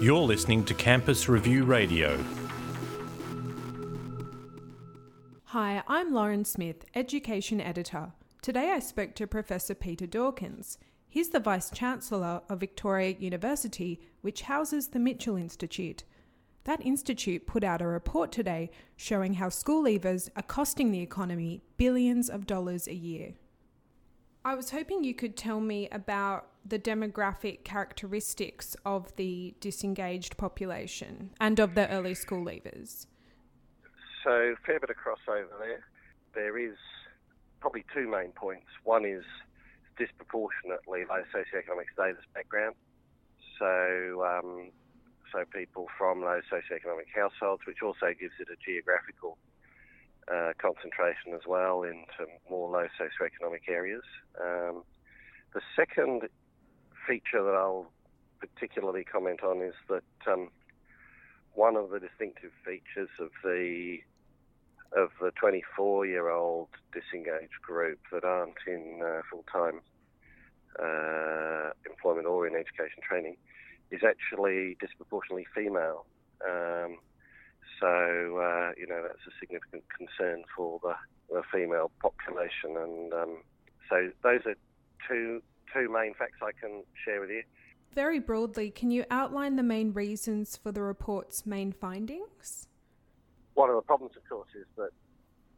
You're listening to Campus Review Radio. Hi, I'm Lauren Smith, Education Editor. Today I spoke to Professor Peter Dawkins. He's the Vice Chancellor of Victoria University, which houses the Mitchell Institute. That institute put out a report today showing how school leavers are costing the economy billions of dollars a year. I was hoping you could tell me about the demographic characteristics of the disengaged population and of the early school leavers. So, fair bit of crossover there. There is probably two main points. One is disproportionately low socioeconomic status background. So, um, so people from low socioeconomic households, which also gives it a geographical uh, concentration as well into more low socioeconomic areas. Um, the second feature that I'll particularly comment on is that um, one of the distinctive features of the of the 24 year old disengaged group that aren't in uh, full time uh, employment or in education training is actually disproportionately female. Um, so, uh, you know, that's a significant concern for the, the female population. And um, so those are two, two main facts I can share with you. Very broadly, can you outline the main reasons for the report's main findings? One of the problems, of course, is that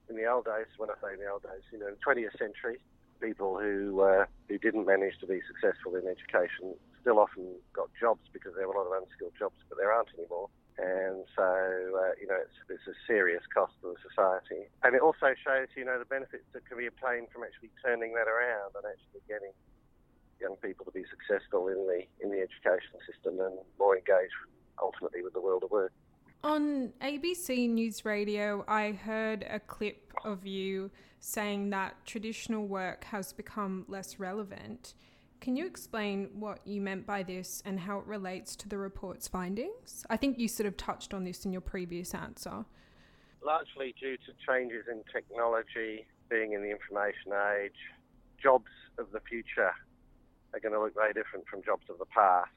in the old days, when I say in the old days, you know, in the 20th century, people who uh, who didn't manage to be successful in education still often got jobs because there were a lot of unskilled jobs, but there aren't anymore. And so, uh, you know, it's, it's a serious cost to the society. And it also shows, you know, the benefits that can be obtained from actually turning that around and actually getting young people to be successful in the in the education system and more engaged ultimately with the world of work. On ABC News Radio, I heard a clip of you saying that traditional work has become less relevant. Can you explain what you meant by this and how it relates to the report's findings? I think you sort of touched on this in your previous answer. Largely due to changes in technology, being in the information age, jobs of the future are going to look very different from jobs of the past.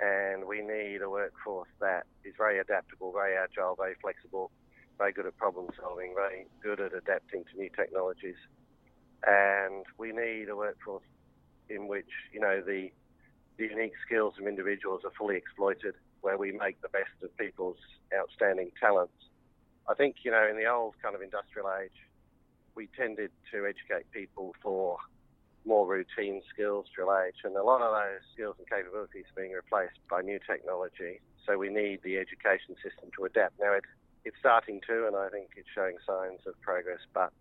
And we need a workforce that is very adaptable, very agile, very flexible, very good at problem solving, very good at adapting to new technologies. And we need a workforce in which you know the, the unique skills of individuals are fully exploited, where we make the best of people's outstanding talents. I think you know in the old kind of industrial age, we tended to educate people for more routine skills, drill age, and a lot of those skills and capabilities are being replaced by new technology. So we need the education system to adapt. Now it, it's starting to, and I think it's showing signs of progress, but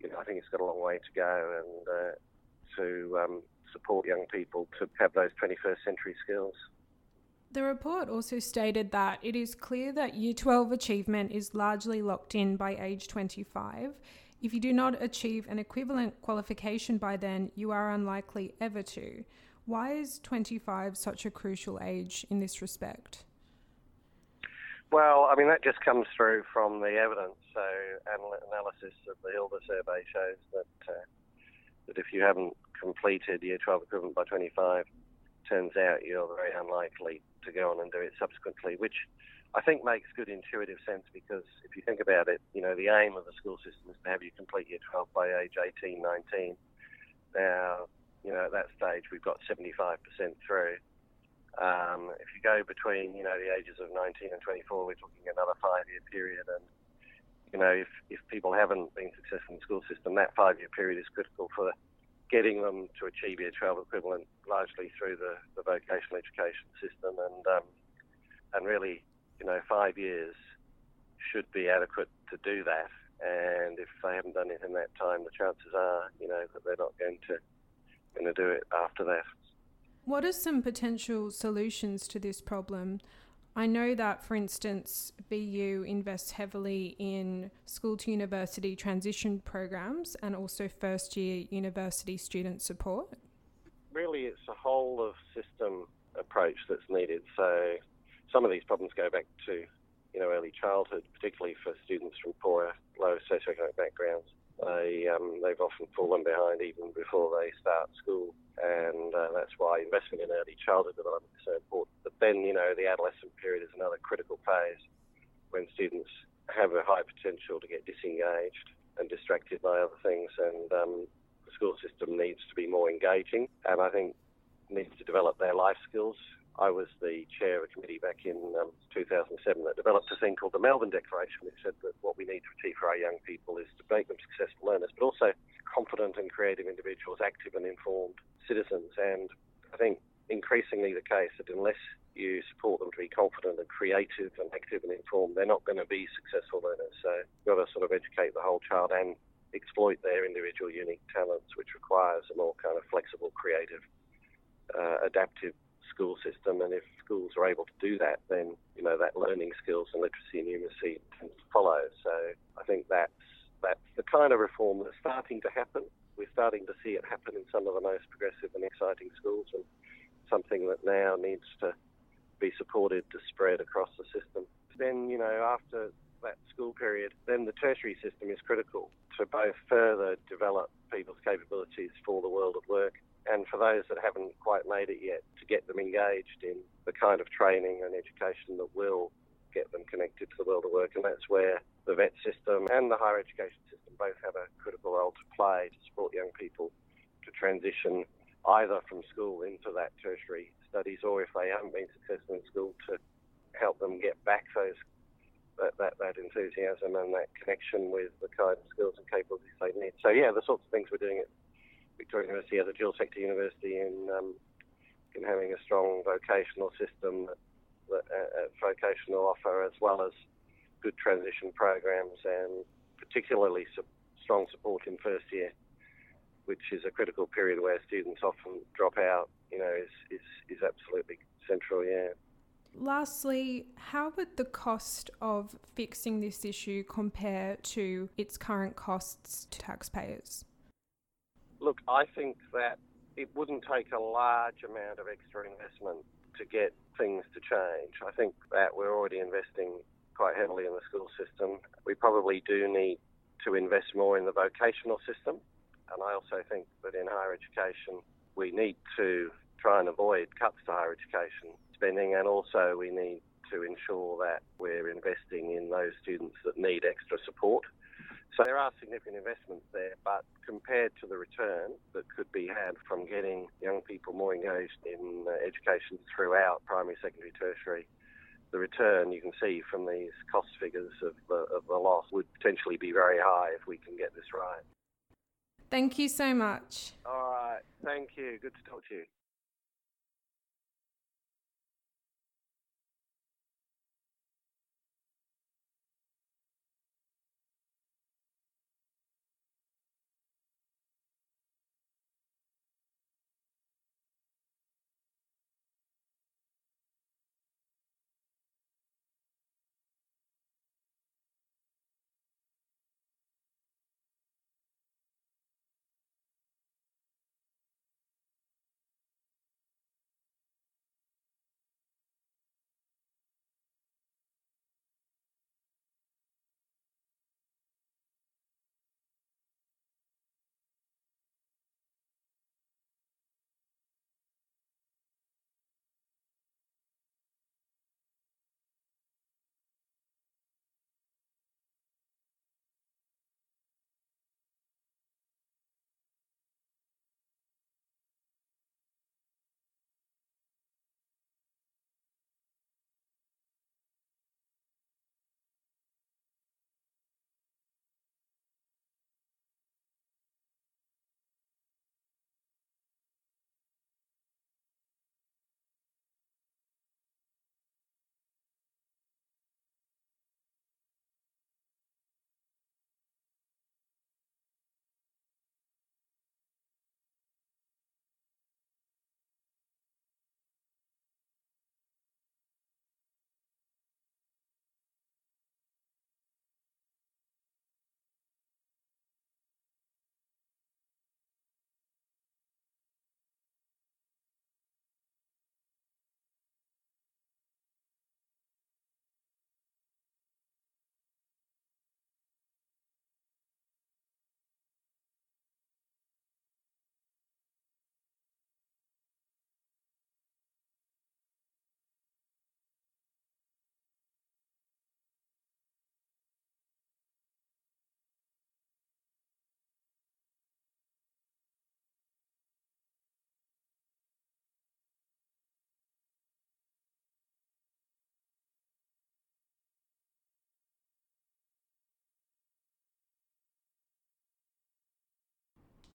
you know I think it's got a long way to go, and uh, to um, support young people to have those 21st century skills. The report also stated that it is clear that Year 12 achievement is largely locked in by age 25. If you do not achieve an equivalent qualification by then, you are unlikely ever to. Why is 25 such a crucial age in this respect? Well, I mean, that just comes through from the evidence. So, analysis of the Hilda survey shows that uh, that if you haven't completed year 12 equivalent by 25, turns out you're very unlikely to go on and do it subsequently, which I think makes good intuitive sense because if you think about it, you know, the aim of the school system is to have you complete year 12 by age 18, 19. Now, you know, at that stage, we've got 75% through. Um, if you go between, you know, the ages of 19 and 24, we're talking another five-year period. And, you know, if, if people haven't been successful in the school system, that five-year period is critical for getting them to achieve year 12 equivalent largely through the, the vocational education system. And, um, and really, you know, five years should be adequate to do that. And if they haven't done it in that time, the chances are, you know, that they're not going to going to do it after that. What are some potential solutions to this problem? I know that, for instance, VU invests heavily in school to university transition programs and also first year university student support. Really, it's a whole of system approach that's needed. So, some of these problems go back to you know early childhood, particularly for students from poorer, low socioeconomic backgrounds. they um, they've often fallen behind even before they start school, and uh, that's why investment in early childhood development is so important. But then, you know, the adolescent period is another critical phase when students have a high potential to get disengaged and distracted by other things, and um, the school system needs to be more engaging, and I think needs to develop their life skills I was the chair of a committee back in um, 2007 that developed a thing called the Melbourne Declaration, which said that what we need to achieve for our young people is to make them successful learners, but also confident and creative individuals, active and informed citizens. And I think increasingly the case that unless you support them to be confident and creative and active and informed, they're not going to be successful learners. So you've got to sort of educate the whole child and exploit their individual unique talents, which requires a more kind of flexible, creative, uh, adaptive school system, and if schools are able to do that, then you know that learning skills and literacy and numeracy to follow. So I think that's that's the kind of reform that's starting to happen. We're starting to see it happen in some of the most progressive and exciting schools, and something that now needs to be supported to spread across the system. Then you know after that school period, then the tertiary system is critical to both further develop people's capabilities for the world of work and for those that haven't quite made it yet, to get them engaged in the kind of training and education that will get them connected to the world of work. And that's where the VET system and the higher education system both have a critical role to play to support young people to transition either from school into that tertiary studies or if they haven't been successful in school to help them get back those that, that, that enthusiasm and that connection with the kind of skills and capabilities they need. So yeah, the sorts of things we're doing at Victoria University as a dual sector university in um, in having a strong vocational system, that, uh, vocational offer, as well as good transition programs and particularly su- strong support in first year, which is a critical period where students often drop out. You know, is is, is absolutely central. Yeah. Lastly, how would the cost of fixing this issue compare to its current costs to taxpayers? Look, I think that it wouldn't take a large amount of extra investment to get things to change. I think that we're already investing quite heavily in the school system. We probably do need to invest more in the vocational system. And I also think that in higher education, we need to try and avoid cuts to higher education spending, and also we need to ensure that we're investing in those students that need extra support. So there are significant investments there, but compared to the return that could be had from getting young people more engaged in uh, education throughout primary, secondary, tertiary, the return you can see from these cost figures of the, of the loss would potentially be very high if we can get this right. Thank you so much. All right. Thank you. Good to talk to you.